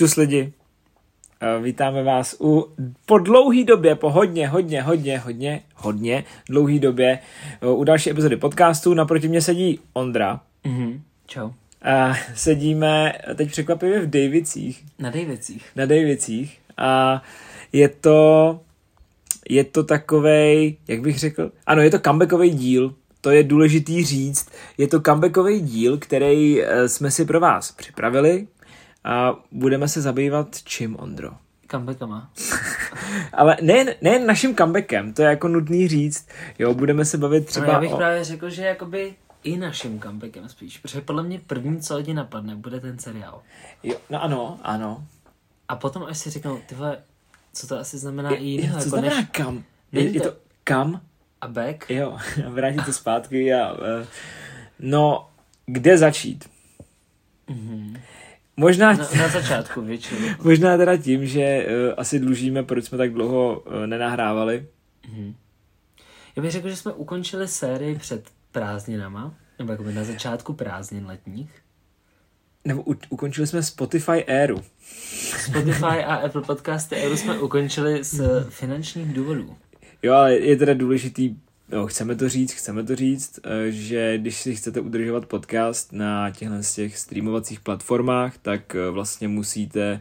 Čus lidi, Eh, vítáme vás u, po dlouhý době, po hodně, hodně, hodně, hodně, hodně dlouhý době eh, u další epizody podcastu. Naproti mě sedí Ondra. Mhm. Čau. A sedíme teď překvapivě v Davicích. Na Davicích. Na Davicích. A je to, je to takovej, jak bych řekl, ano, je to comebackový díl, to je důležitý říct. Je to comebackový díl, který eh, jsme si pro vás připravili a budeme se zabývat čím, Ondro? Comebackama. Ale nejen, nejen naším comebackem, to je jako nutný říct. Jo, budeme se bavit třeba no, já bych o... právě řekl, že jakoby i naším comebackem spíš, protože podle mě první, co lidi napadne, bude ten seriál. Jo, no ano, ano. A potom až si řeknou, ty vole, co to asi znamená i jiného, co jako znamená než kam? Je, je to- kam? a back. Jo, vrátit to zpátky a... eh, No, kde začít? Mhm. Možná, Na, na začátku většinou. možná teda tím, že uh, asi dlužíme, proč jsme tak dlouho uh, nenahrávali. Mhm. Já bych řekl, že jsme ukončili sérii před prázdninama, nebo jakoby na začátku prázdnin letních. Nebo u, ukončili jsme Spotify éru. Spotify a Apple Podcasty Euro jsme ukončili z finančních důvodů. Jo, ale je teda důležitý, no, chceme to říct, chceme to říct, eh, že když si chcete udržovat podcast na těchto z těch streamovacích platformách, tak eh, vlastně musíte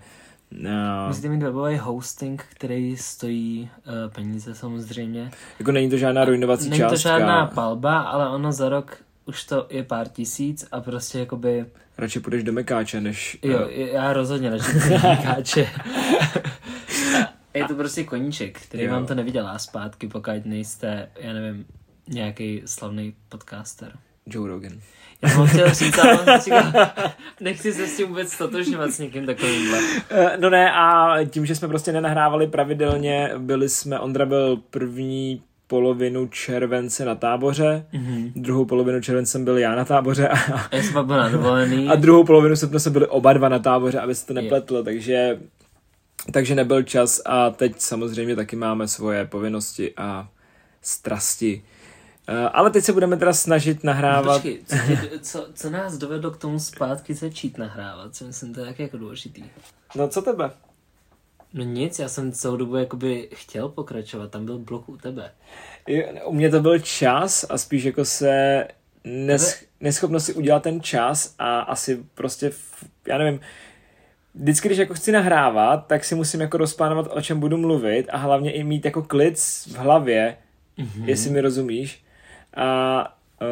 na, Musíte mít webový hosting, který stojí uh, peníze samozřejmě. jako není to žádná ruinovací Není to částka, žádná palba, ale ono za rok už to je pár tisíc a prostě jakoby, radši půjdeš do Mekáče, než... jo, eh, já rozhodně radši káče. je to prostě koníček, který Jo. vám to nevydělá zpátky, pokud nejste, já nevím, nějaký slavný podcaster. Joe Rogan. Já jsem chtěl říct, ale on říkal, nechci se s tím vůbec stotožňovat s někým takovýmhle. Eh, No ne, a tím, že jsme prostě nenahrávali pravidelně, byli jsme, Ondra byl první polovinu července na táboře, Mhm. druhou polovinu července jsem byl já na táboře a, Já jsem byl na dovolený. a druhou polovinu srpna jsme byli oba dva na táboře, aby se to nepletlo, takže, takže nebyl čas a teď samozřejmě taky máme svoje povinnosti a strasti. Eh, Ale teď se budeme teda snažit nahrávat. Počkej, co, co, co nás dovedlo k tomu zpátky začít nahrávat? Co myslím, to je taky jako důležitý. No co tebe? No nic, já jsem celou dobu jakoby chtěl pokračovat, tam byl blok u tebe. U mě to byl čas a spíš jako se nes, neschopnost si udělat ten čas a asi prostě, já nevím, vždycky, když jako chci nahrávat, tak si musím jako rozplánovat, o čem budu mluvit a hlavně i mít jako klid v hlavě, mm-hmm. jestli mi rozumíš. A uh,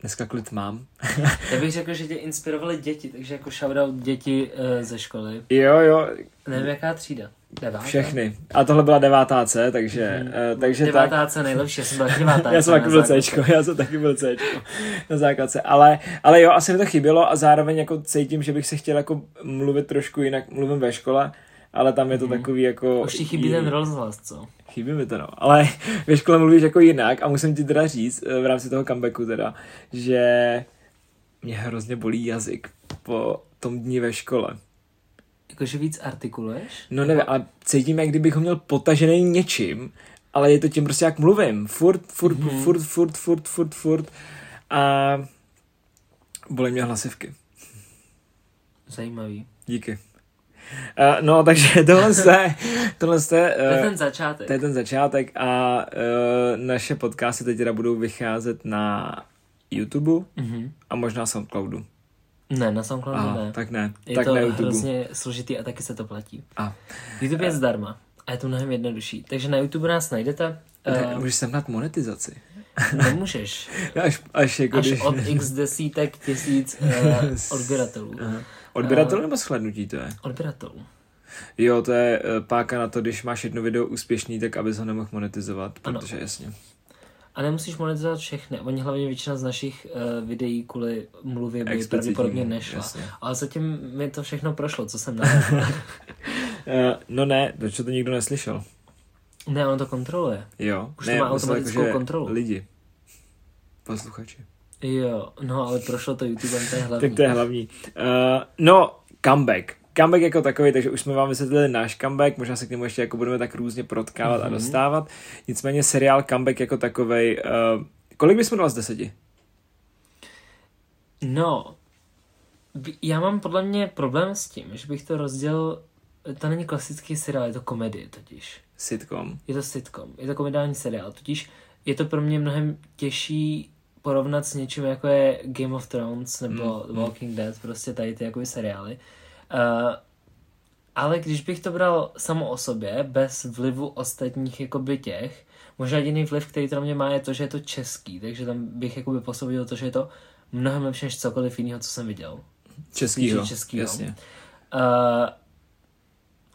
dneska klid mám. Já bych řekl, že tě inspirovaly děti, takže jako shoutout děti uh, ze školy. jo, jo, Nevím, jaká třída. Devátá? všechny. A tohle byla devátá C, takže, mm-hmm. uh, takže tak. Devátá C nejlepší, já jsem byl taky devátá Já jsem taky byl. Cčko, já jsem taky byl Cčko na základce, ale, ale jo, asi mi to chybělo a zároveň jako cítím, že bych se chtěl jako mluvit trošku jinak, mluvím ve škole, ale tam je to takový jako... Už ti chybí jiný. ten rozhlas, co? Chybí mi to, no. Ale ve škole mluvíš jako jinak a musím ti teda říct eh, v rámci toho comebacku teda, že mě hrozně bolí jazyk po tom dní ve škole. Jakože víc artikuluješ? No nevím, ale cítím, jak kdybych ho měl potažený něčím, ale je to tím prostě jak mluvím. Furt, furt, mm-hmm. furt, furt, furt, furt, furt. A bolí mě hlasivky. Zajímavý. Díky. Uh, no, takže tohle je, tohle je, To je uh, ten začátek. to je ten začátek a uh, naše podcasty teď teda budou vycházet na YouTube Mhm. a možná Soundcloudu. Ne, na Soundcloudu Aha, ne. tak ne, Je tak to na YouTube. hrozně složitý a taky se to platí. A, YouTube je zdarma a je to mnohem jednodušší. Takže na YouTube nás najdete. ne, Uh, můžeš sem dát monetizaci. nemůžeš. Až, až jako Až když... od x desítek tisíc uh, odběratelů. Aha. Odběratel nebo shlednutí to je? Odběratelů. Jo, to je páka na to, když máš jedno video úspěšný, tak abys ho nemohl monetizovat, Ano. protože jasně. A nemusíš monetizovat všechny. Oni hlavně většina z našich uh, videí kvůli mluvě by pravděpodobně nešla. jasně. Ale zatím mi to všechno prošlo, co jsem nahrál. Uh, no ne, proč to nikdo neslyšel? ne, on to kontroluje. Jo. Už ne, to má myslel automatickou že kontrolu. Lidi. Posluchači. Jo, no ale prošlo to YouTubem, to je hlavní. Tak to je hlavní. Uh, no, comeback. Comeback jako takový, takže už jsme vám vysvětlili náš comeback, možná se k němu ještě jako budeme tak různě protkávat mm-hmm. a Mhm. dostávat. Nicméně seriál comeback jako takový. Uh, kolik bys mu dal z deseti? No, Já mám podle mě problém s tím, že bych to rozdělil, to není klasický seriál, je to komedie totiž. Sitcom. Je to sitcom, je to komediální seriál, totiž je to pro mě mnohem těžší porovnat s něčím, jako je Game of Thrones nebo Mm, Walking Dead, prostě tady ty jakoby seriály. Uh, ale když bych to bral samo o sobě, bez vlivu ostatních jakoby těch, možná jediný vliv, který to na mě má, je to, že je to český, takže tam bych jakoby posoudil to, že je to mnohem lepší než cokoliv jiného, co jsem viděl. Českýho. českýho. Jasně. Uh,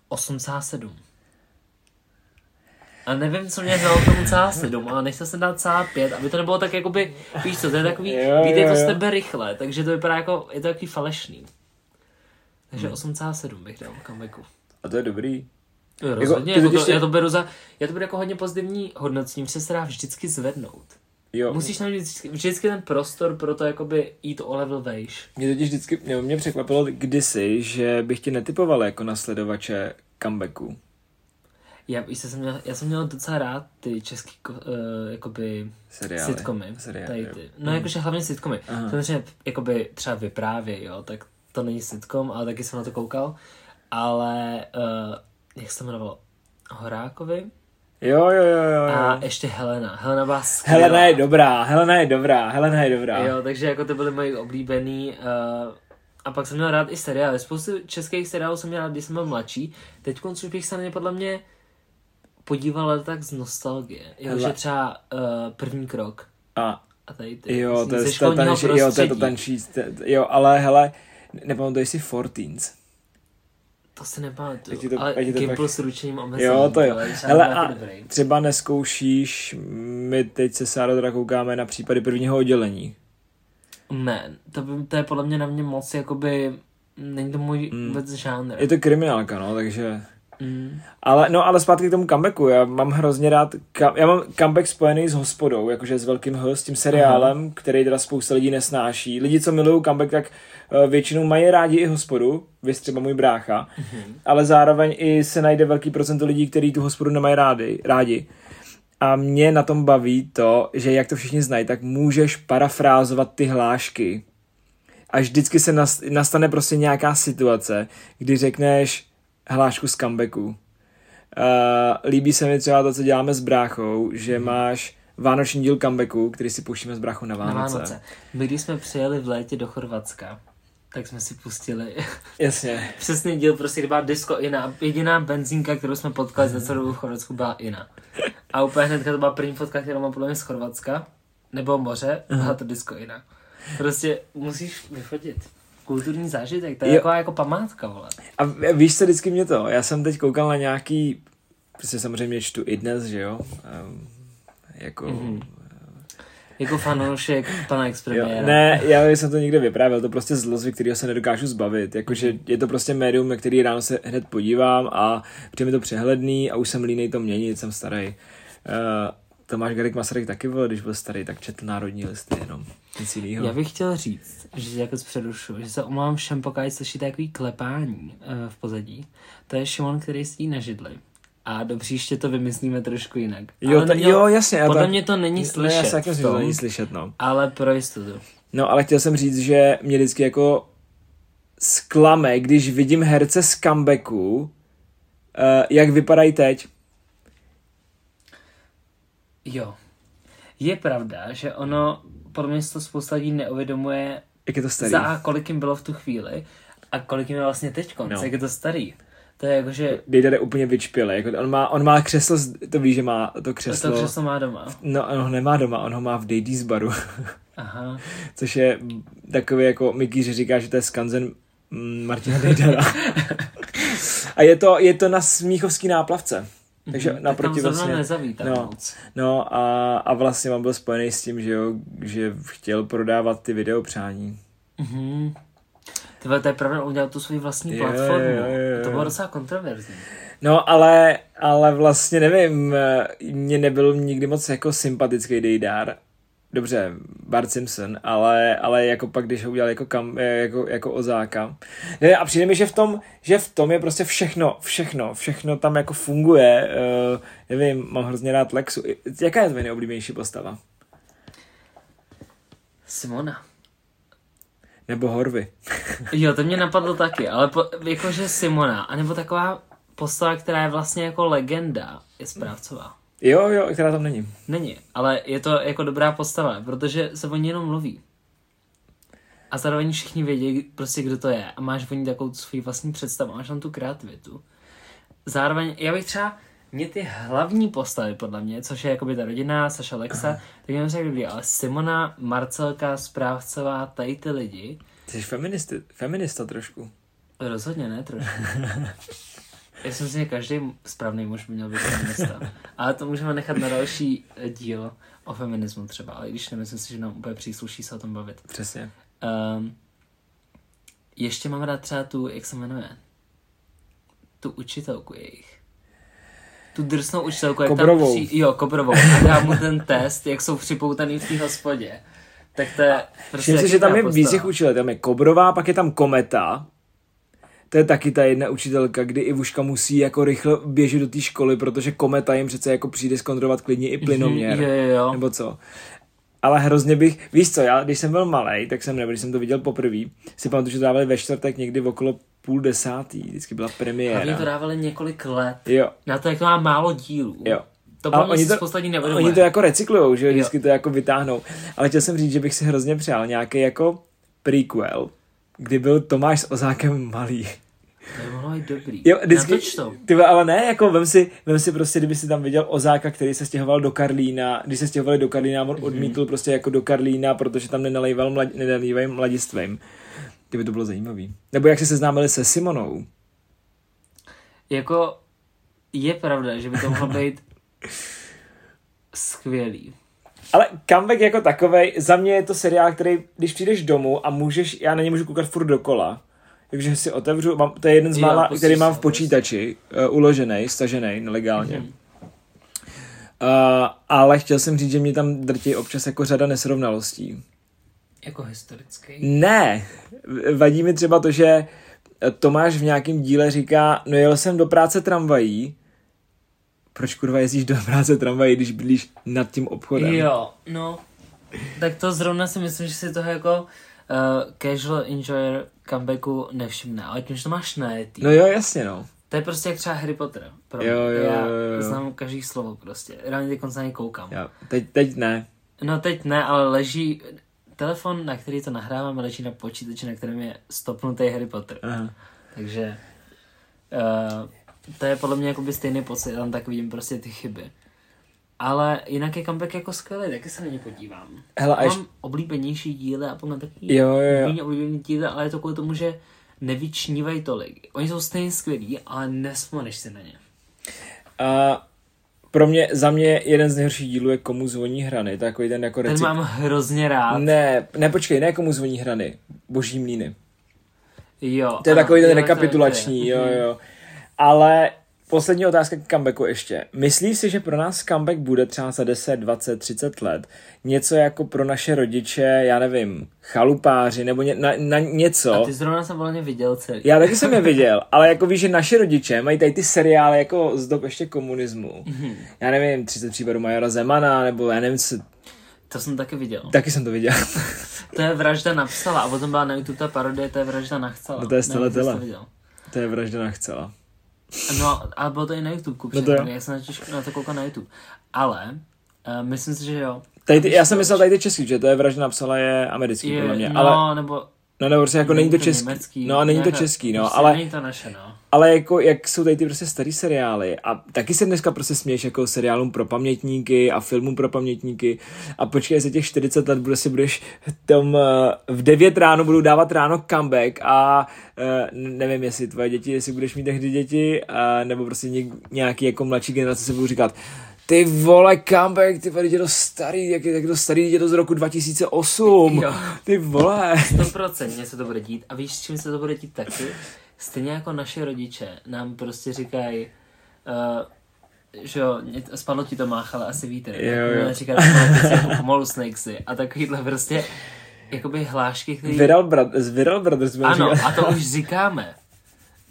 87. A nevím, co mě dalo tomu celá 7, ale nechtěl jsem dát celá 5, aby to nebylo tak jakoby, víš co, to je takový, Jo, víte, jo, to z tebe rychle, takže to vypadá jako, je to takový falešný. Takže Hmm. 8,7 bych dal comebacku. A to je dobrý. Jo, rozhodně, jako, totiž to, já to beru za, já to beru jako hodně pozitivní hodnocení, že se dá vždycky zvednout. Jo. Musíš tam mít vždycky, vždycky ten prostor pro to jakoby jít o level vejš. Mě totiž vždycky, nebo mě překvapilo kdysi, že bych tě netypoval jako nasledovače comebacku. Já, co jsem měl, já jsem měl docela rád ty český, uh, jakoby, Seriály. sitcomy. Seriály, tady ty. No, jakože hlavně sitcomy. Aha. Samozřejmě, jakoby třeba vyprávy, jo, tak to není sitcom, ale taky jsem na to koukal. Ale, uh, jak se jmenovalo? Horákovi? Jo, jo, jo, jo. A ještě Helena. Helena byla skvělá. Helena je dobrá, Helena je dobrá, Helena je dobrá. Jo, takže jako to byly moji oblíbený. Uh, a pak jsem měl rád i seriály. Spoustu českých seriálů jsem měl rád, když jsem byl mladší. Teď už bych se na ně podle mě podíval tak z nostalgie. Jo, Hele. že třeba uh, první krok. A A tady ty. jo, to je to tančí, jo, to je to tančí, jo, ale hele, nepamatuješ si Forteens. To si nepamatuju, Ať to- ale ať to Gimpl pak- s ručením omezením. Jo, to jo. Hele, a dobrý. třeba neskoušíš, my teď se Sáro teda koukáme na případy prvního oddělení. Ne, to, by, to je podle mě na mě moc jakoby, není to můj Mm. vůbec žánr. Je to kriminálka, no, takže... Mm. Ale, no, ale zpátky k tomu comebacku. Já mám hrozně rád, kam, já mám comeback spojený s hospodou, jakože s velkým H, s tím seriálem, Aha. který teda spousta lidí nesnáší. Lidi, co milují comeback, tak uh, většinou mají rádi i hospodu, vy třeba můj brácha, Mhm. ale zároveň i se najde velký procento lidí, kteří tu hospodu nemají rádi, rádi. A mě na tom baví to, že jak to všichni znají, tak můžeš parafrázovat ty hlášky. A vždycky se nas- nastane prostě nějaká situace, kdy řekneš hlášku z comebacku. Uh, líbí se mi třeba to, co děláme s bráchou, že máš vánoční díl comebacku, který si pouštíme s bráchou na Na Vánoce. Vánoce. My když jsme přijeli v létě do Chorvatska, tak jsme si pustili Jasně. přesný díl, prostě byla disco Ina. Jediná benzínka, kterou jsme potkali za celou dobu v Chorvatsku, byla Ina. A úplně hnedka to byla první fotka, kterou mám podle mě z Chorvatska, nebo moře, byla to disco Ina. Prostě musíš vyfotit. Kulturní zážitek, to je Jo. jako, jako památka, vole. A víš co, vždycky mě to, já jsem teď koukal na nějaký, prostě samozřejmě čtu i dnes, že jo, um, jako, Mhm. Jako fanoušek pana expremiéra. ne, já jsem to někde vyprávěl, to prostě zlozvy, kterého se nedokážu zbavit. Jakože je to prostě médium, na který ráno se hned podívám a přijde mi to přehledný a už jsem línej to měnit, jsem starý. Uh, Tomáš Garik Masaryk taky byl, když byl starý, tak četl národní listy jenom. Nic jiného. Já bych chtěl říct, že tě jako přerušu, že se omlouvám všem, pokud slyšíte takový klepání uh, v pozadí. To je Šimon, který sedí na židli. A do příště to vymyslíme trošku jinak. Jo, Ale ta, neměl- jo, jasně. Podle tak- mě to není Ne, slyšet. já v myslím, že to není slyšet, no. Ale pro jistotu. No, ale chtěl jsem říct, že mě vždycky jako zklame, když vidím herce z comebacku, uh, jak vypadají teď. Jo. Je pravda, že ono, podle mě to spousta lidí neuvědomuje, Jak je to starý. za kolik jim bylo v tu chvíli a kolik jim je vlastně teď, No. no. jak je to starý. To je jako, že Dejda jde úplně vyčpělý. Jako on, má, on má křeslo, to ví, že má to křeslo. to křeslo má doma. No, on ho nemá doma, on ho má v Dejdy's baru. Aha. Což je takový jako Mickey, že říká, že to je skanzen mm, Martina Dejdara. A je to, je to na Smíchovský náplavce. Takže Mhm, naproti tak vlastně... nezavítá no. moc. No a, a vlastně on byl spojený s tím, že, jo, že chtěl prodávat ty videopřání. Mhm. Tyhle, to je pravda, on udělal tu svoji vlastní Jo, platformu. jo, jo, jo. To bylo docela kontroverzní. No, ale, ale vlastně nevím, mně nebyl nikdy moc jako sympatický Dejdar. Dobře, Bart Simpson, ale, ale jako pak, když ho udělal jako, kam, eh, jako, jako ozáka. Ne, a přijde mi, že v tom, že v tom je prostě všechno, všechno, všechno tam jako funguje. Uh, nevím, mám hrozně rád Lexu. Jaká je tvoje nejoblíbenější postava? Simona. Nebo Horvy? Jo, to mě napadlo taky, ale po, jakože Simona, anebo taková postava, která je vlastně jako legenda, je správcová. Jo, jo, která tam není. Není, ale je to jako dobrá postava, protože se o ní jenom mluví. A zároveň všichni vědí prostě, kdo to je. A máš o ní takovou svůj vlastní představu, máš tam tu kreativitu. Zároveň, já bych třeba, mě ty hlavní postavy, podle mě, což je jakoby ta rodina, Saša Lexa, tak mě se líbí, ale Simona, Marcelka, Správcová, tady ty lidi, Jsi feministi, feminista trošku. rozhodně ne trošku. Já si myslím, že každý správný muž by měl být feminista. Ale to můžeme nechat na další díl o feminismu třeba, ale i když nemyslím si, že nám úplně přísluší se o tom bavit. Přesně. Um, ještě mám rád třeba tu, jak se jmenuje, tu učitelku jejich. Tu drsnou učitelku, jak Kobrovou. tam při... Jo, Kobrovou. A dá mu ten test, jak jsou připoutaný v té hospodě. Tak to je prostě Myslím si, že tam je víc těch učitelů. Tam je Kobrová, pak je tam Kometa. To je taky ta jedna učitelka, kdy Ivuška musí jako rychle běžet do té školy, protože Kometa jim přece jako přijde zkontrolovat klidně i plynoměr. Mhm, jo, jo. Nebo co. Ale hrozně bych, víš co, já když jsem byl malý, tak jsem nebo když jsem to viděl poprvé, si pamatuju, že to dávali ve čtvrtek někdy okolo půl desátý, vždycky byla Hlavně premiéra. to dávali několik let. Jo, Na to, jak to má málo dílů. jo. To A bylo oni oni to- to, poslední neuvědomuje. Oni to jako recyklujou, že jo, vždycky to jako vytáhnou. Ale chtěl jsem říct, že bych si hrozně přál nějaký jako prequel, kdy byl Tomáš s Ozákem malý. To by mohlo být dobrý. Jo, vždycky, Natoč to. ty ale ne, jako vem si, vem si prostě, kdyby si tam viděl Ozáka, který se stěhoval do Karlína, když se stěhovali do Karlína, on odmítl prostě jako do Karlína, protože tam nenalejval mlad, nenalývají mladistvím. Kdyby to bylo zajímavý. Nebo jak se seznámili se Simonou. Jako je pravda, že by to mohlo být skvělý. Ale comeback jako takovej, za mě je to seriál, který, když přijdeš domů a můžeš, já na něj můžu koukat furt dokola, takže si otevřu, mám, to je jeden z mála, který mám v počítači, uh, uložený, stažený nelegálně. Mhm. Uh, ale chtěl jsem říct, že mě tam drtí občas jako řada nesrovnalostí. Jako historický. Ne, vadí mi třeba to, že Tomáš v nějakém díle říká, no jel jsem do práce tramvají, proč kurva jezdíš do práce tramvají, když bydlíš nad tím obchodem? Jo, no. Tak to zrovna si myslím, že si toho jako uh, casual enjoyer comebacku nevšimne, ale tím, že to máš najetý. No jo, jasně no. To je prostě jak třeba Harry Potter. Pro. Jo, jo, Já jo, jo. znám každý slovo prostě. Reálně teď na ně koukám. Jo, teď, teď ne. No teď ne, ale leží... Telefon, na který to nahráváme, leží na počítači, na kterém je stopnutý Harry Potter. Aha. Takže uh, to je podle mě jakoby stejný pocit, tam tak vidím prostě ty chyby. Ale jinak je comeback jako skvělý, taky se na ně podívám. Hele, Mám oblíbenější díly a potom taky Jo, jo, jo. méně oblíbený díly, ale je to kvůli tomu, že nevyčnívají tolik. Oni jsou stejně skvělí, ale nespomeneš si na ně. A pro mě, za mě jeden z nejhorších dílů je Komu zvoní hrany, takový ten jako Ten recip... mám hrozně rád. Ne, ne, počkej, ne Komu zvoní hrany, Boží mlíny. Jo. To je ano, takový ten jo, rekapitulační, to je- jo, Mhm. jo. Ale poslední otázka k comebacku ještě. Myslíš si, že pro nás comeback bude třeba za 10, 20, 30 let něco jako pro naše rodiče, já nevím, chalupáři, nebo ně, na, na něco? A ty zrovna jsem volně viděl celý. Já taky jsem je viděl, ale jako víš, že naše rodiče mají tady ty seriály jako z dob ještě komunismu. Mhm. Já nevím, 30 případů Majora Zemana, nebo já nevím, co, To jsem taky viděl. taky jsem to viděl. To je vražda napsala a potom byla na YouTube ta parodie, to je vražda nachcela. No to je Stella. to to je vražda nachcela. No, ale bylo to i na YouTube, No to jo. já jsem na to, na to koukal na YouTube. Ale, uh, myslím si, že jo. Tady ty, já jsem myslel tady ty český, že to je vražda napsala je americký, Je, podle mě. no, ale, nebo no nebo prostě jako není to český. německý, no a není to český, no, prostě ale, Není to naše, no. Ale jako, jak jsou tady ty prostě starý seriály a taky se dneska prostě směješ jako seriálům pro pamětníky a filmům pro pamětníky a počkej, za těch 40 let bude si budeš tom eh, v 9 ráno budou dávat ráno comeback a eh, nevím, jestli tvoje děti, jestli budeš mít tehdy děti, a, nebo prostě nějaký jako mladší generace se budou říkat ty vole, comeback, ty vole, to starý, jak je, jak je to starý, je to z roku 2008, Jo. ty vole. 100% se to bude dít. A víš, s čím se to bude dít taky? Stejně jako naše rodiče nám prostě říkají, uh, že jo, spadlo ti to máchala asi vítr. Jo, jo. Politici jako pomalu snakesy a takovýhle prostě jakoby hlášky, které... Viral, brat, z Viral Brothers Ano, říkat. a to už říkáme.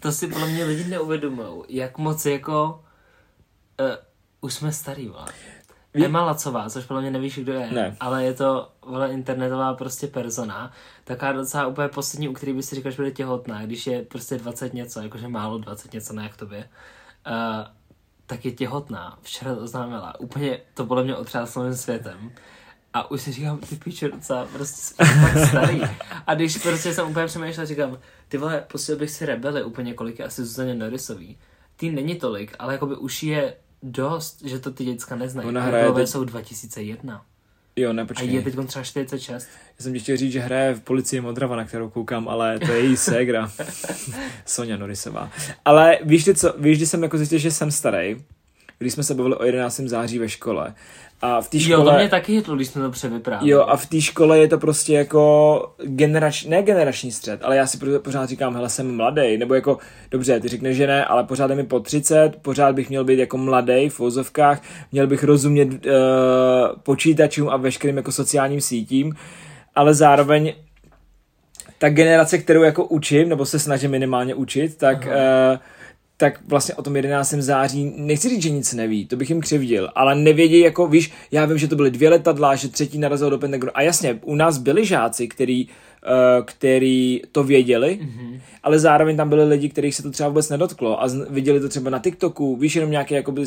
To si podle mě lidi neuvědomují, jak moc jako uh, už jsme starý, vole. Ví... Emma Lacová, což podle mě nevíš, kdo je, ne. ale je to vole, internetová prostě persona, taká docela úplně poslední, u který by si říkal, že bude těhotná, když je prostě 20 něco, jakože málo 20 něco, ne jak tobě, uh, tak je těhotná. Včera to oznámila. Úplně to podle mě otřáslo světem. A už si říkám, ty piče, docela prostě starý. A když prostě jsem úplně přemýšlel, říkám, ty vole, pustil bych si rebely úplně kolik je asi Zuzaně Norisový. Ty není tolik, ale jakoby už je dost, že to ty děcka neznají. Ona hraje teď... jsou 2001. Jo, ne, počkej. A je teď třeba 46. Já jsem ti chtěl říct, že hraje v policii Modrava, na kterou koukám, ale to je její ségra. Sonja Norisová. Ale víš, ty co, víš, když jsem jako zjistil, že jsem starý, když jsme se bavili o 11. září ve škole. A v té škole... Jo, to mě taky hitlo, když jsme to převyprávili. Jo, a v té škole je to prostě jako generační, ne generační střed, ale já si pořád říkám, hele, jsem mladý, nebo jako, dobře, ty řekneš, že ne, ale pořád je mi po 30, pořád bych měl být jako mladý v vozovkách, měl bych rozumět uh, počítačům a veškerým jako sociálním sítím, ale zároveň ta generace, kterou jako učím, nebo se snažím minimálně učit, tak uh, tak vlastně o tom 11. září, nechci říct, že nic neví, to bych jim křivdil, ale nevědí, jako víš, já vím, že to byly dvě letadla, že třetí narazil do Pentagonu. A jasně, u nás byli žáci, který, uh, který to věděli, mm-hmm. ale zároveň tam byli lidi, kterých se to třeba vůbec nedotklo a viděli to třeba na TikToku, víš, jenom nějaké jakoby...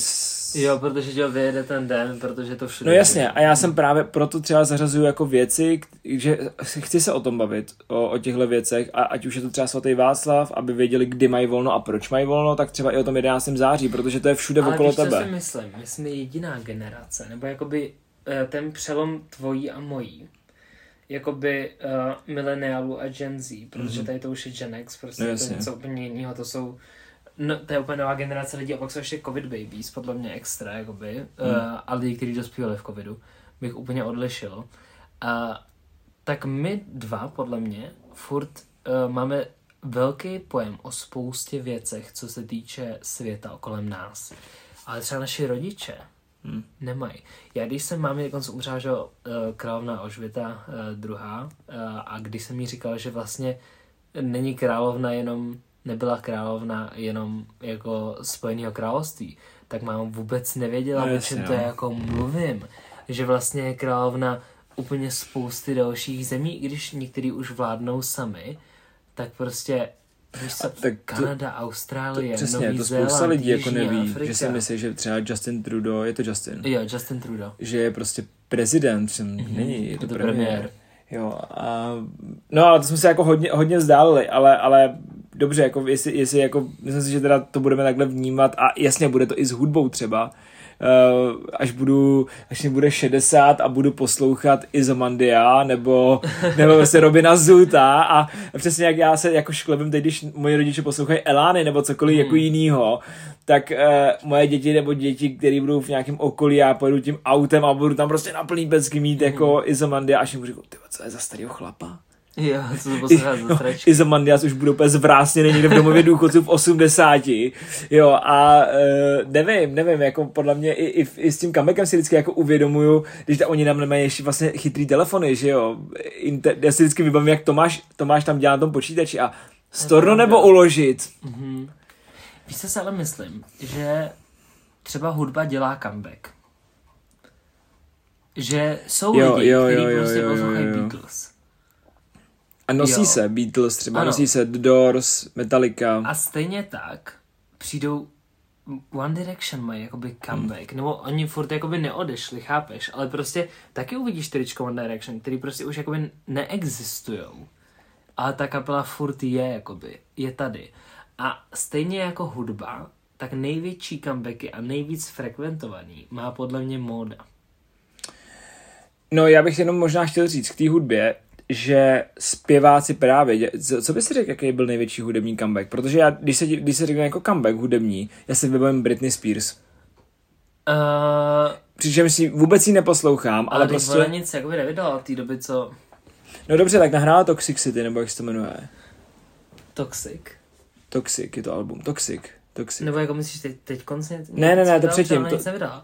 Jo, protože tě vyjede ten den, protože to všude... No jasně, a já jsem právě proto třeba zařazuju jako věci, že chci se o tom bavit, o, o těchto věcech, a ať už je to třeba svatý Václav, aby věděli, kdy mají volno a proč mají volno, tak třeba i o tom 11. září, protože to je všude Ale okolo víš, tebe. Ale si myslím, my jsme jediná generace, nebo jakoby eh, ten přelom tvojí a mojí, jakoby uh, mileniálu a Gen Z, protože mm-hmm. tady to už je Gen X, prostě no, to je něco úplně jiného, to jsou No, to je úplně nová generace lidí a pak jsou ještě covid babies, podle mě extra, jakoby, mm. uh, a lidi, kteří dospívali v covidu, bych úplně odlišil. Uh, tak my dva, podle mě, furt uh, máme velký pojem o spoustě věcech, co se týče světa kolem nás. Ale třeba naši rodiče hmm. nemají. Já když jsem mámě dokonce umřela, že uh, královna Alžběta uh, druhá uh, a když jsem jí říkal, že vlastně není královna jenom nebyla královna jenom jako Spojeného království, tak mám vůbec nevěděla, no, o čem to je jako mluvím. Že vlastně je královna úplně spousty dalších zemí, i když některý už vládnou sami, tak prostě Víš co, tak to, Kanada, Austrálie, to, přesně, Nový to spousta Zéland, lidí jako neví, Afrika. že si myslí, že třeba Justin Trudeau, je to Justin? Jo, Justin Trudeau. Že je prostě prezident, mm-hmm. není, je to, to premiér. premiér. Jo, a, no ale to jsme se jako hodně, hodně vzdálili, ale, ale dobře, jako jestli, jestli jako, myslím si, že teda to budeme takhle vnímat a jasně bude to i s hudbou třeba, uh, až budu, až mi bude 60 a budu poslouchat Izomandia nebo, nebo vlastně Robina Zuta a přesně jak já se jako šklebím teď, když moji rodiče poslouchají Elány nebo cokoliv jako hmm. jako jinýho, tak uh, moje děti nebo děti, které budou v nějakém okolí, já pojedu tím autem a budu tam prostě na plný pecky mít hmm. jako Izomandia, až jim řeknu, ty co je za starého chlapa? Jo, co to poslouchat za stračky. Izomandias už budou úplně zvrásněný někde v domově důchodců v 80. Jo, a uh, nevím, nevím, jako podle mě i, i, i s tím comebackem si vždycky jako uvědomuju, když ta, oni nám nemají ještě vlastně chytrý telefony, že jo. Inter, já si vždycky vybavím, jak Tomáš, Tomáš tam dělá na tom počítači a storno nebo uložit. Mm-hmm. Víš, co se ale myslím, že třeba hudba dělá comeback. Že jsou jo, lidi, kteří prostě poslouchají Beatles a nosí jo. se Beatles třeba, ano. nosí se The Doors, Metallica. A stejně tak přijdou One Direction mají jakoby comeback, hmm. nebo oni furt jakoby neodešli, chápeš, ale prostě taky uvidíš tričko One Direction, který prostě už jakoby neexistujou. Ale ta kapela furt je jakoby, je tady. A stejně jako hudba, tak největší comebacky a nejvíc frekventovaný má podle mě móda. No já bych jenom možná chtěl říct k té hudbě, že zpěváci právě, co by si řekl, jaký byl největší hudební comeback? Protože já, když se, když se řekne jako comeback hudební, já si vybavím Britney Spears. Uh, Přičemž si vůbec ji neposlouchám, ale, ale prostě... Ale nic jakoby nevydala od té doby, co... No dobře, tak nahrála Toxic City, nebo jak se to jmenuje? Toxic. Toxic je to album, Toxic. Toxic. Nebo jako myslíš teď, teď konce? Ne, ne, ne, to předtím. To,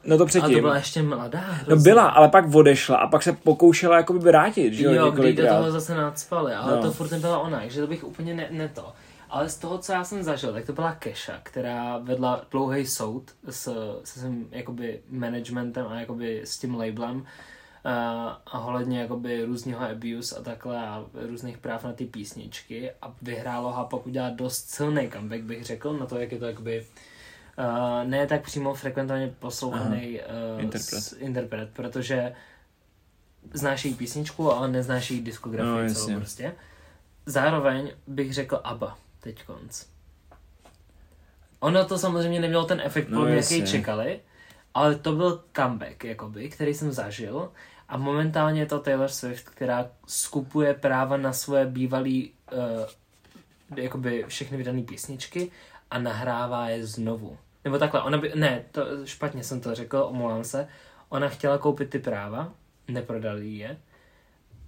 no to předtím. A to byla ještě mladá. Hrozně. No byla, ale pak odešla a pak se pokoušela jako by vrátit, že jo? Jo, když do toho zase nadspali, ale no. to furt nebyla ona, takže to bych úplně ne, ne to. Ale z toho, co já jsem zažil, tak to byla Keša, která vedla dlouhý soud s, se svým jakoby managementem a jakoby s tím labelem a, a ohledně jakoby různého abuse a takhle a různých práv na ty písničky a vyhrálo ho a pak udělat dost silný comeback, bych řekl, na to, jak je to jakoby uh, ne tak přímo frekventovaně poslouchaný uh, Interpret. S, interpret, protože znáš její písničku, ale neznáš její diskografii No, jasně. celou prostě. Zároveň bych řekl ABBA teď konc. Ono to samozřejmě nemělo ten efekt, No, jaký čekali, ale to byl comeback, jakoby, který jsem zažil. A momentálně je to Taylor Swift, která skupuje práva na svoje bývalý, uh, jakoby všechny vydané písničky a nahrává je znovu. Nebo takhle, ona by, ne, to špatně jsem to řekl, omlouvám se. Ona chtěla koupit ty práva, neprodali je.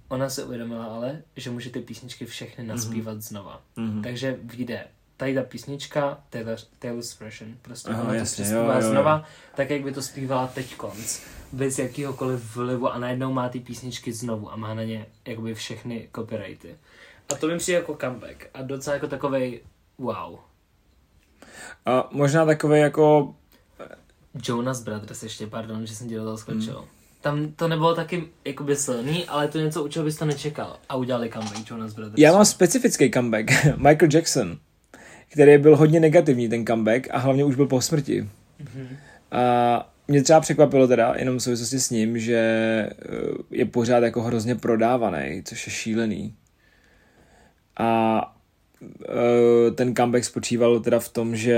Ona se uvědomila ale, že může ty písničky všechny naspívat mm-hmm. znova. Mhm. Takže vyjde tady ta písnička, Taylor, Taylor's version, prostě Aha, ona to jasně, přespívá jo, jo, jo. znova, tak jak by to zpívala teď konc, bez jakýhokoliv vlivu a najednou má ty písničky znovu a má na ně jakoby všechny copyrighty. A to mi přijde jako comeback a docela jako takovej wow. A možná takový jako, Jonas Brothers ještě, pardon, že jsem ti do toho skočil. Hmm. Tam to nebylo taky jakoby silný, ale to něco, u čeho bys to nečekal. A udělali comeback Jonas Brothers. já mám specifický comeback, Michael Jackson, který byl hodně negativní ten comeback a hlavně už byl po smrti. Mhm. A mě třeba překvapilo teda, jenom v souvislosti s ním, že eh, je pořád jako hrozně prodávaný, což je šílený. A eh, ten comeback spočíval teda v tom, že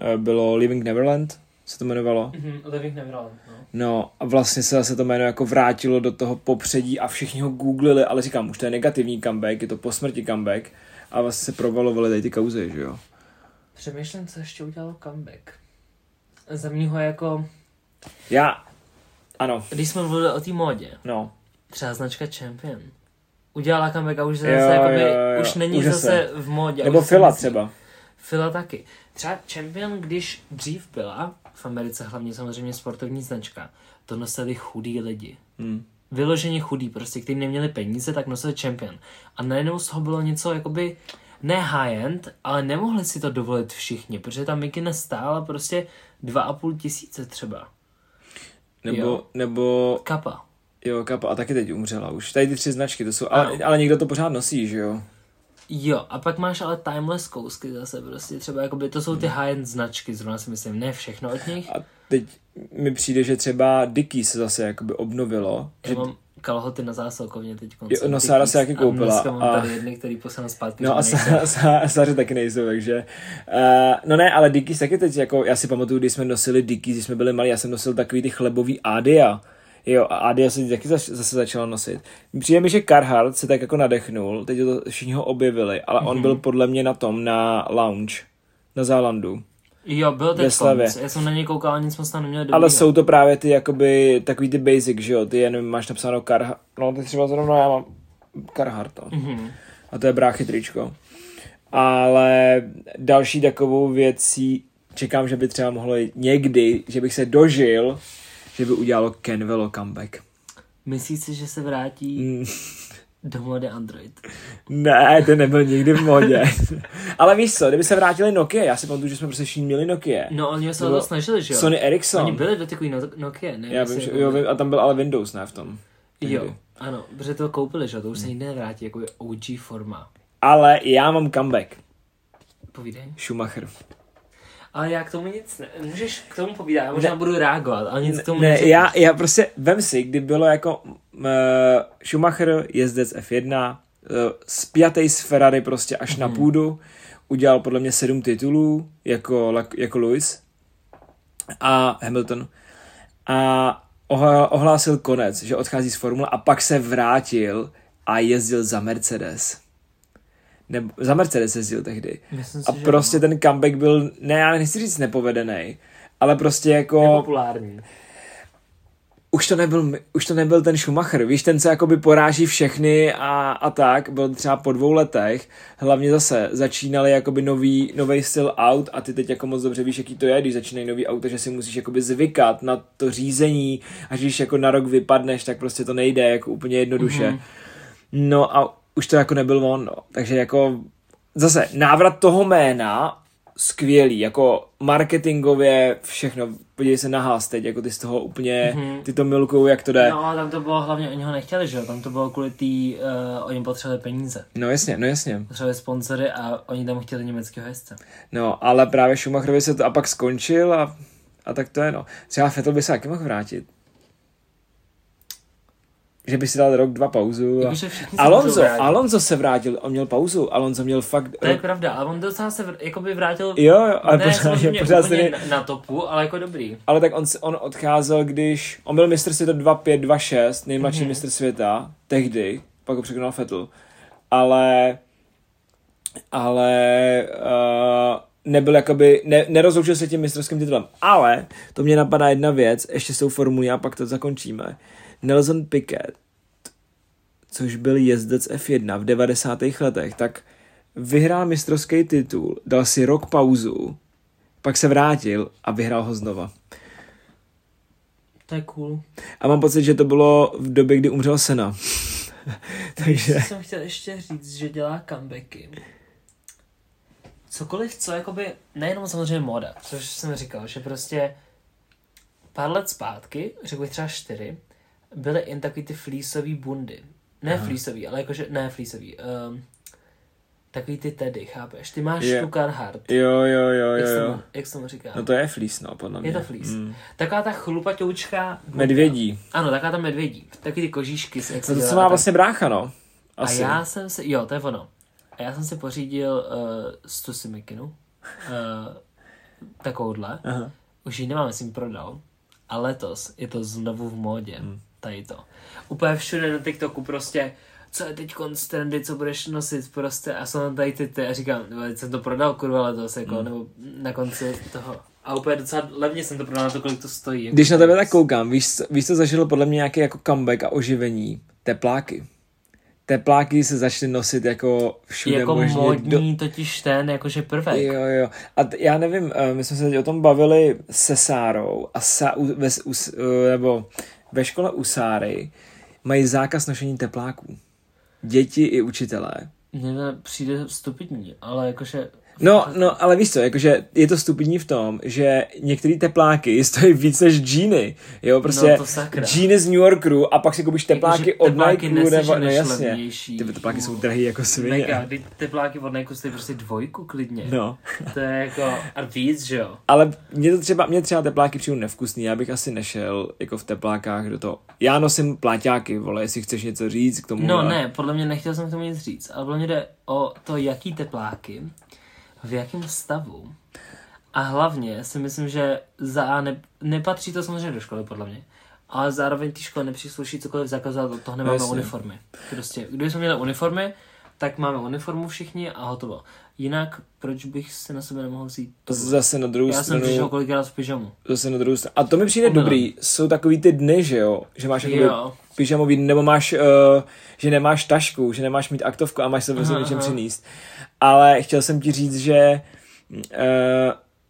eh, bylo Living Neverland, se to jmenovalo. Mhm, Living Neverland, no. No a vlastně se zase to jméno jako vrátilo do toho popředí a všichni ho googlili, ale říkám, už to je negativní comeback, je to po smrti comeback a vlastně se provalovaly tady ty kauzy, že jo. Přemýšlím, co ještě udělalo comeback. Za mě ho jako, Já, ano, když jsme mluvili o té módě, no, třeba značka Champion. Udělala comeback a už zase, Jo, jakoby, jo, jo, už není už zase, zase. v módě. nebo Fila třeba. Fila taky. Třeba Champion, když dřív byla, v Americe hlavně samozřejmě sportovní značka, to nosili chudí lidi. Hmm. Vyloženě chudí, prostě, kteří neměli peníze, tak nosili Champion. A najednou z toho bylo něco jakoby ne high-end, ale nemohli si to dovolit všichni, protože ta mikina stála prostě dva a půl tisíce třeba. Nebo, Jo. nebo, Kapa. jo, Kappa, a taky teď umřela už. Tady ty tři značky, to jsou, ale, ale někdo to pořád nosí, že jo. Jo, a pak máš ale timeless kousky zase prostě, třeba jakoby, to jsou ty high-end značky, zrovna si myslím, ne všechno od nich. A teď mi přijde, že třeba Dicky se zase jakoby obnovilo. Že, Já mám kalhoty na zásilkovně teď. Jo, no, Sára si taky koupila A mám a- tady jedny, který posílám zpátky. No a že. Sáře taky nejsou, takže... Uh, no ne, ale Dickies taky teď, jako já si pamatuju, když jsme nosili Dickies, když jsme byli malí, já jsem nosil takový ty chlebový Adia. Jo, a Adia se taky zač- zase začala nosit. Přijde mi, že Carhartt se tak jako nadechnul, teď to všichni ho objevili, ale Mhm. on byl podle mě na tom, na lounge, na Zálandu. Jo, byl teď Slavě. konc. Já jsem na něj koukal, ale nic moc tam neměl Ale dobrýho. jsou to právě ty jakoby takový ty basic, že jo, ty jen máš napsáno Carhartt, no ty třeba zrovna já mám Carhartt, no. Mhm. A to je bráchy tričko. Ale další takovou věcí, čekám, že by třeba mohlo jít někdy, že bych se dožil, že by udělalo Kenvelo comeback. Myslíš si, že se vrátí Mm, do mody Android? Ne, ten nebyl nikdy v modě. Ale víš co, kdyby se vrátili Nokia, já si pamatuju, že jsme prostě všichni měli Nokia. No, oni se o to snažili, že jo? Sony Ericsson. Oni byli do takový no- Nokia, ne? Já vím, že, jo, vím, a tam byl ale Windows, ne v tom. Jo, Někdy. ano, protože to koupili, že jo? To už se nikdy nevrátí, jako je OG forma. Ale já mám comeback. Povídej. Schumacher. Ale já k tomu nic ne... Můžeš k tomu povídat, já možná budu reagovat, ale nic k tomu Ne, já, já prostě, vem si, kdy bylo jako uh, Schumacher, jezdec F1, uh, spjatej s Ferrari prostě až na půdu, udělal podle mě sedm titulů, jako, jako Lewis a Hamilton. A ohlásil konec, že odchází z formule a pak se vrátil a jezdil za Mercedes. Nebo, za Mercedes jezdil tehdy. Myslím si, A že prostě ano. ten comeback byl, ne, já nechci říct nepovedený, ale prostě jako Nepopulární. už to nebyl, už to nebyl ten Schumacher, víš, ten se jakoby poráží všechny a, a tak, byl třeba po dvou letech, hlavně zase začínali jakoby nový, nový styl aut a ty teď jako moc dobře víš, jaký to je, když začínají nový auta, že si musíš jakoby zvykat na to řízení a když jako na rok vypadneš, tak prostě to nejde jako úplně jednoduše. Mhm. No a už to jako nebyl on, no. takže jako zase návrat toho jména skvělý, jako marketingově všechno, podívej se na Haas teď, jako ty z toho úplně, mm-hmm. ty to milkují, jak to jde. No a tam to bylo hlavně, oni ho nechtěli, že jo, tam to bylo kvůli tý, uh, oni potřebovali peníze. No jasně, no jasně. Potřebovali sponzory a oni tam chtěli německého jezdce. No, ale právě Schumacherovi se to a pak skončil a, a tak to je no. Třeba Vettel by se taky mohl vrátit že by si dal rok, dva pauzu. A... Alonso, Alonso se vrátil, on měl pauzu, Alonso měl fakt... To je pravda, ale on docela se vr... jakoby vrátil... Jo, jo, ale ne, pořád, samozřejmě pořád se na, na, topu, ale jako dobrý. Ale tak on, on odcházel, když... On byl mistr světa 2-5, 2-6, nejmladší mm-hmm. mistr světa, tehdy, pak ho překonal Vettel. Ale... Ale... Uh, nebyl jakoby, ne, nerozloučil se tím mistrovským titulem. Ale to mě napadá jedna věc, ještě s tou formulí a pak to zakončíme. Nelson Piquet což byl jezdec F1 v 90. letech, tak vyhrál mistrovský titul, dal si rok pauzu, pak se vrátil a vyhrál ho znova. To je cool. A mám pocit, že to bylo v době, kdy umřel Sena. Takže... jsem chtěl ještě říct, že dělá comebacky. Cokoliv, co jakoby, nejenom samozřejmě moda, což jsem říkal, že prostě pár let zpátky, řekl bych třeba čtyři, byly jen takový ty flísový bundy. Ne Aha. flísový, ale jakože, ne flísový. Um, takový ty tedy, chápeš? Ty máš je. tu Carhartt. Jo, jo, jo, jo. Jak, jo. Se, jak se mu říká? No to je flís, no, podle mě. Je to flís. Mm. Taková ta chlupaťoučka. Medvědí. Ano, taková ta medvědí. Taky ty kožíšky. Jak no to, co má vlastně brácha, no. Asi. A já jsem si, jo, to je ono. A já jsem si pořídil uh, Stusy Mikinu. Uh, takovouhle. Aha. Už ji nemám, jsem prodal. A letos je to znovu v módě. Mm tady to. Úplně všude na TikToku prostě, co je teď trendy, co budeš nosit prostě a jsou tam tady ty, ty a říkám, jsem to prodal kurva letos, jako, mm. nebo na konci toho. A úplně docela levně jsem to prodal na to, kolik to stojí. Když na tebe tak koukám, víš, víš co zažilo podle mě nějaký jako comeback a oživení? Tepláky. Tepláky se začaly nosit jako všude Jako možně. modní do... totiž ten, jakože prvek. Jo, jo. A t- já nevím, eh, my jsme se o tom bavili se Sárou a sa, u, ve, u, nebo ve škole u Sáry mají zákaz nošení tepláků. Děti i učitelé. Mně přijde stupidní, ale jakože No, no, ale víš co, jakože je to stupidní v tom, že některé tepláky stojí víc než džíny, jo, prostě no, džíny z New Yorku a pak si koupíš tepláky jako, od Nike, nebo, no jasně, ty tepláky jsou drahý jako svině. Mega, ty tepláky od Nike stojí prostě dvojku klidně. No. to je jako, a víc, že jo. Ale mě to třeba, mě třeba tepláky přijdu nevkusný, já bych asi nešel jako v teplákách do toho. Já nosím pláťáky, vole, jestli chceš něco říct k tomu. No ale... ne, podle mě nechtěl jsem k tomu nic říct, ale podle mě jde o to, jaký tepláky v jakém stavu. A hlavně si myslím, že za A ne, nepatří to samozřejmě do školy, podle mě. Ale zároveň ty školy nepřísluší cokoliv zakazovat, od toho nemáme Jasně. uniformy. Prostě, kdybychom měli uniformy, tak máme uniformu všichni a hotovo. Jinak, proč bych se na sebe nemohl vzít to? Zase na druhou Já stranu. Já jsem přišel kolikrát v pyžamu. Zase na druhou stranu. A to mi přijde Omylem. dobrý. Jsou takový ty dny, že jo? Že máš jako pyžamový nebo máš, uh, že nemáš tašku, že nemáš mít aktovku a máš se prostě něčem přinést ale chtěl jsem ti říct, že uh,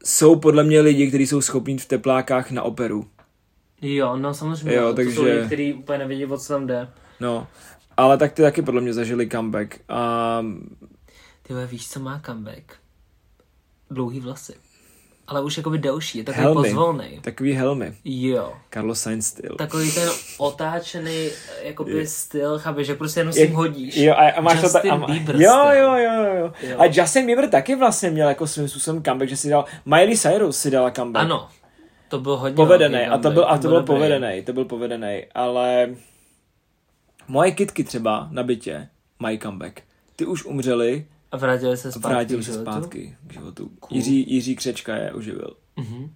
jsou podle mě lidi, kteří jsou schopní v teplákách na operu. Jo, no samozřejmě. Jo, takže... To jsou lidi, kteří úplně nevědí, o co tam jde. No, ale tak ty taky podle mě zažili comeback. Um, ty víš, co má comeback? Dlouhý vlasy ale už jakoby delší, je takový helmy. pozvolný. Takový helmy. Jo. Carlos Sainz styl. Takový ten otáčený jakoby je. styl, chápeš, že prostě jenom si hodíš. Jo, a, a máš Justin to ta, a, Bieber jo, jo, jo, jo, jo. A Justin Bieber taky vlastně měl jako svým způsobem comeback, že si dal, Miley Cyrus si dala comeback. Ano, to byl hodně povedený, a to byl, a to, to byl povedený, to byl povedený, ale moje kitky třeba na bytě mají comeback. Ty už umřeli, a vrátili se zpátky vrátili se zpátky k životu. Cool. Jiří, Jiří Křečka je uživil. Mm-hmm.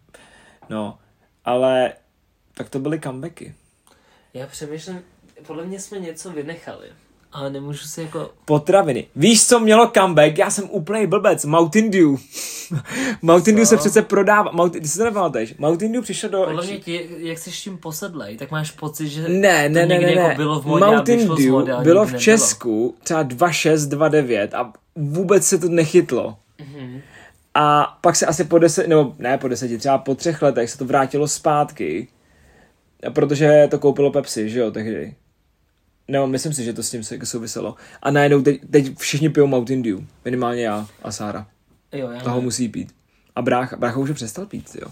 No, ale tak to byly comebacky. Já přemýšlím, podle mě jsme něco vynechali. Ale nemůžu si jako... Potraviny. Víš, co mělo comeback? Já jsem úplný blbec. Mountain Dew. Mountain Dew se přece prodává. Mountain, ty si to nepamatuješ? Mountain Dew přišel do... Podle mě, ti, jak jsi tím posedlej, tak máš pocit, že ne, ne, ne, ne, ne. Jako bylo v modě Mountain Dew modě, bylo v Česku třeba 2.6, 2.9 a vůbec se to nechytlo. Mm-hmm. A pak se asi po deset, nebo ne po deseti, třeba po třech letech se to vrátilo zpátky, protože to koupilo Pepsi, že jo, tehdy. No, myslím si, že to s tím jako souviselo. A najednou teď, teď všichni pijou Mountain Dew. Minimálně já a Sára. Jo, já Toho nevím. musí pít. A brácha, brácha už je přestal pít, jo.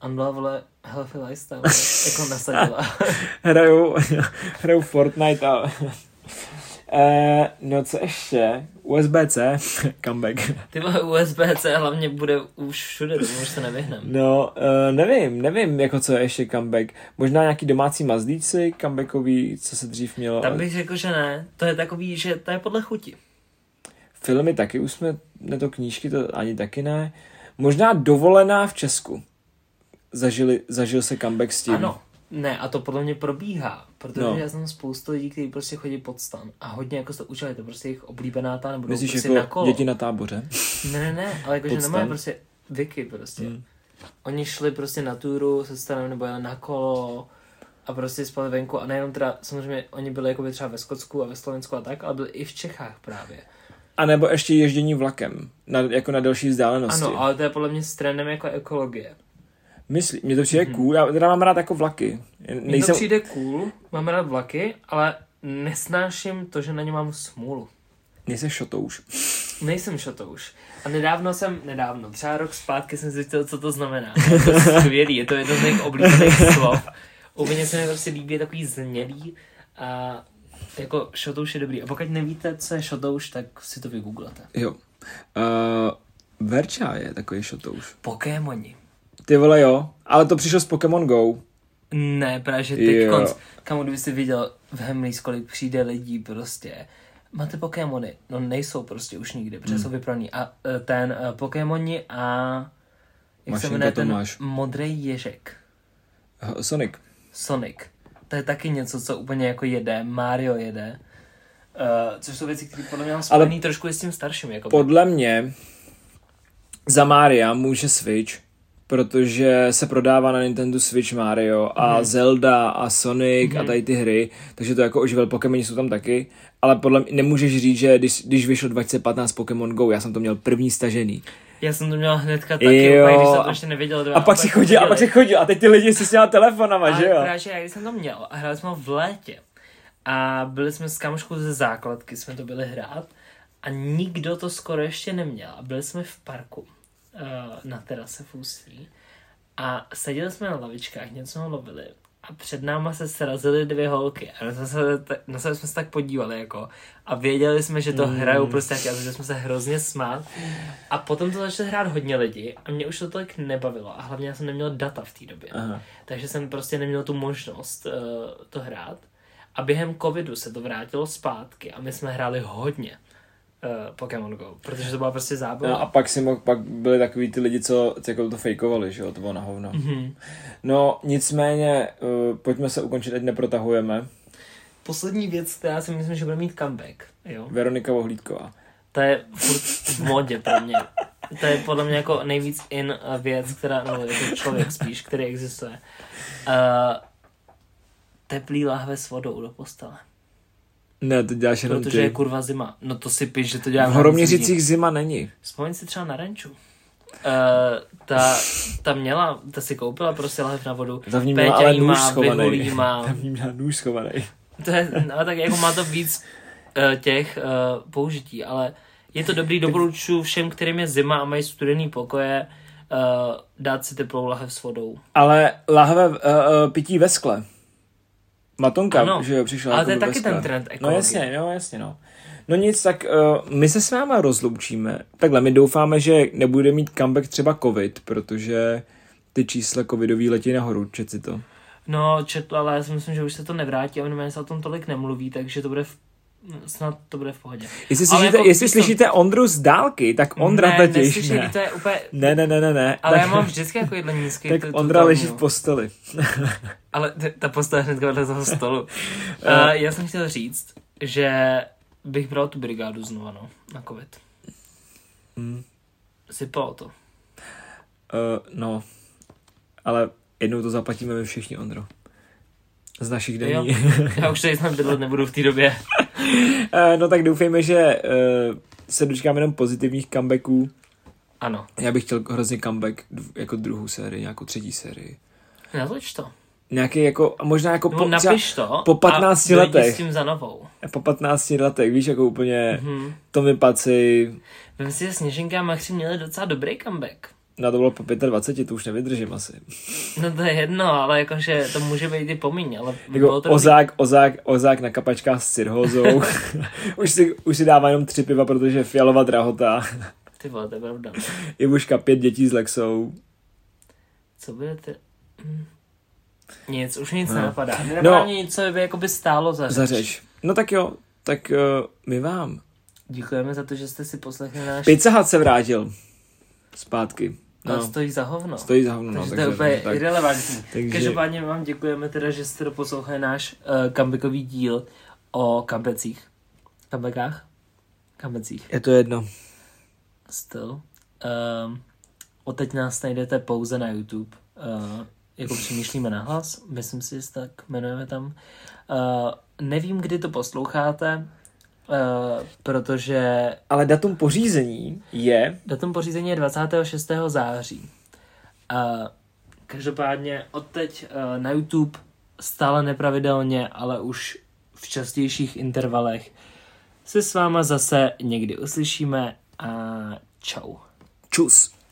Andla, vole, healthy lifestyle, jako nasadila. hrajou, hrajou Fortnite a... Eh, no co ještě? USB-C, comeback. Ty vole, USB-C hlavně bude už všude, tomu už se nevyhneme. No, uh, nevím, nevím, jako co je ještě comeback. Možná nějaký domácí mazdíci comebackový, co se dřív mělo. Tam bych řekl, že ne. To je takový, že to je podle chuti. Filmy taky už jsme, ne to knížky, to ani taky ne. Možná dovolená v Česku. Zažili, zažil se comeback s tím. Ano. Ne, a to podle mě probíhá, protože No. já znám spoustu lidí, kteří prostě chodí pod stan a hodně jako se to učili, to prostě jejich oblíbená ta, nebo Myslíš prostě jako na kolo. děti na táboře? Ne, ne, ne, ale jakože nemají prostě Vicky prostě. Hmm. Oni šli prostě na túru se stanem nebo jeli na kolo a prostě spali venku a nejenom teda, samozřejmě oni byli jako třeba ve Skotsku a ve Slovensku a tak, ale byli i v Čechách právě. A nebo ještě ježdění vlakem, na, jako na delší vzdálenosti. Ano, ale to je podle mě s trendem jako ekologie. Myslí, mně to přijde cool, já teda mám rád jako vlaky. Mně to Nejsem, přijde cool, mám rád vlaky, ale nesnáším to, že na ně mám smůlu. nejsem šotouš. Nejsem šotouš. A nedávno jsem, nedávno, třeba rok zpátky jsem zjistil, co to znamená. Je to skvělý, je to jedno z mých oblíbených slov. Úplně se mi prostě líbí takový znělý a jako šotouš je dobrý. A pokud nevíte, co je šotouš, tak si to vygooglete. Jo. Uh, Verča je takový šotouš. Pokémoni. Ty vole jo, ale to přišlo z Pokémon Go. Ne, právě že teď konc, kamo, kdyby si viděl v Hemlis, kolik přijde lidí prostě. Máte Pokémony? No nejsou prostě už nikdy, protože Hmm. jsou vypraný. A eh, ten uh, Pokémoni a jak se Mašinka jmenuje ten Tomáš. modrý ježek? Sonic. Sonic. To je taky něco, co úplně jako jede. Mario jede. Uh, což jsou věci, které podle mě mám spojený trošku i s tím starším. Jako Podle mě za Maria může Switch, protože se prodává na Nintendo Switch Mario a Mhm. Zelda a Sonic Mhm. a tady ty hry, takže to jako oživil Pokémon jsou tam taky, ale podle mě nemůžeš říct, že když, když vyšlo 2015 Pokémon Go, já jsem to měl první stažený. Já jsem to měl hnedka taky, Jo. úplně, když jsem to ještě nevěděl. A pak si chodil, a pak si chodil a teď ty lidi si s těma telefonama, Ale že jo? právě, já když jsem to měl a hráli jsme ho v létě a byli jsme s kamoškou ze základky, jsme to byli hrát a nikdo to skoro ještě neměl a byli jsme v parku na terase v Ústí a seděli jsme na lavičkách, něco jsme lovili a před náma se srazily dvě holky a se, na sebe jsme se tak podívali jako a věděli jsme, že to Mm. hrajou prostě taky a začali jsme se hrozně smát a potom to začali hrát hodně lidi a mě už to tolik nebavilo a hlavně já jsem neměl data v té době. Aha. Takže jsem prostě neměl tu možnost uh, to hrát. A během covidu se to vrátilo zpátky a my jsme hráli hodně uh, Pokémon Go, protože to byla prostě zábava. No a pak si mohl, pak byli takový ty lidi, co jako to fejkovali, že jo, to bylo na hovno. Mhm. No, nicméně, uh, pojďme se ukončit, ať neprotahujeme. Poslední věc, která si myslím, že bude mít comeback, jo? Veronika Vohlídková. To je furt v modě pro mě. To je podle mě jako nejvíc in věc, která, no jako člověk spíš, který existuje. Uh, teplý lahve s vodou do postele. Ne, to děláš jenom Protože ty. je kurva zima. No to si piš, že to dělám. v Horoměřicích zima není. Vzpomeň si třeba na Renču. Uh, ta, ta měla, ta si koupila prostě lahev na vodu. Ta v ní měla Péťa ale nůž má, schovaný. Má. Ta v ní měla nůž schovaný. To je, no, tak jako má to víc uh, těch uh, použití, ale je to dobrý, doporučuji všem, kterým je zima a mají studený pokoje, uh, dát si teplou lahev s vodou. Ale lahve uh, uh, pití ve skle. Matonka, Ano, že jo, přišla. ale jako to je taky ten trend No ekologie. jasně, no jasně, no. No nic, tak uh, my se s váma rozloučíme. Takhle, my doufáme, že nebude mít comeback třeba covid, protože ty čísla covidový letí nahoru, čet si to. No, četl, ale já si myslím, že už se to nevrátí a minimálně se o tom tolik nemluví, takže to bude v, snad to bude v pohodě. Jestli Ale slyšíte, jako jestli co- slyšíte Ondru z dálky, tak Ondra ne, totiž ne. to je úplně... Ne, ne, ne, ne, ne. Ale tak, já mám vždycky jako jedno nízký tak tu- tu Ondra leží v posteli. Ale t- ta postava hnedka vedle toho stolu. uh, já jsem chtěl říct, že bych bral tu brigádu znova, no, na covid. Hmm. Sypalo to. Uh, no, ale jednou to zaplatíme my všichni, Ondro. Z našich Jo. daní. Já už tady snad bydlet nebudu v té době. Eh, no tak doufejme, že uh, se dočkáme jenom pozitivních comebacků. Ano, Já bych chtěl hrozně comeback jako druhou sérii, nějakou třetí sérii. natoč to. nějaký jako, možná jako No, po, napiš to po 15 a letech. s tím za novou. po 15 letech, víš, jako úplně Mhm. mm-hmm. Tommy Paci, Vím si, že Sněženka a Maxi měli docela dobrý comeback. Na to bylo po 25, to už nevydržím asi. No to je jedno, ale jakože to může být i pomíň, ale Jako bylo to dobrý. ozák, ozák, ozák na kapačkách s cirhózou. už, si, už si dává jenom tři piva, protože je fialová drahota. Ty vole, to je pravda. Ivuška pět dětí s Lexou. Co budete... Nic, už nic No. no. nenapadá. Nenapadá No. nic, co by jakoby stálo za řeč. Za řeč. No tak jo, tak uh, my vám. Děkujeme za to, že jste si poslechli náš... Pizza Hut se vrátil. Zpátky. No. No, stojí za hovno. stojí za hovno. No, Takže to je úplně tak, irrelevantní. takže- Každopádně vám děkujeme teda, že jste doposlouchali náš uh, comebackový díl o kampecích. Comebackách? Kampecích. je to jedno. Styl. Um, odteď nás najdete pouze na YouTube. Uh, jako přemýšlíme na hlas, myslím si, že se tak jmenujeme tam. Uh, nevím, kdy to posloucháte, uh, protože Ale datum pořízení je datum pořízení je 26. září. Uh, každopádně odteď uh, na YouTube stále nepravidelně, ale už v častějších intervalech se s váma zase někdy uslyšíme a čau. čus.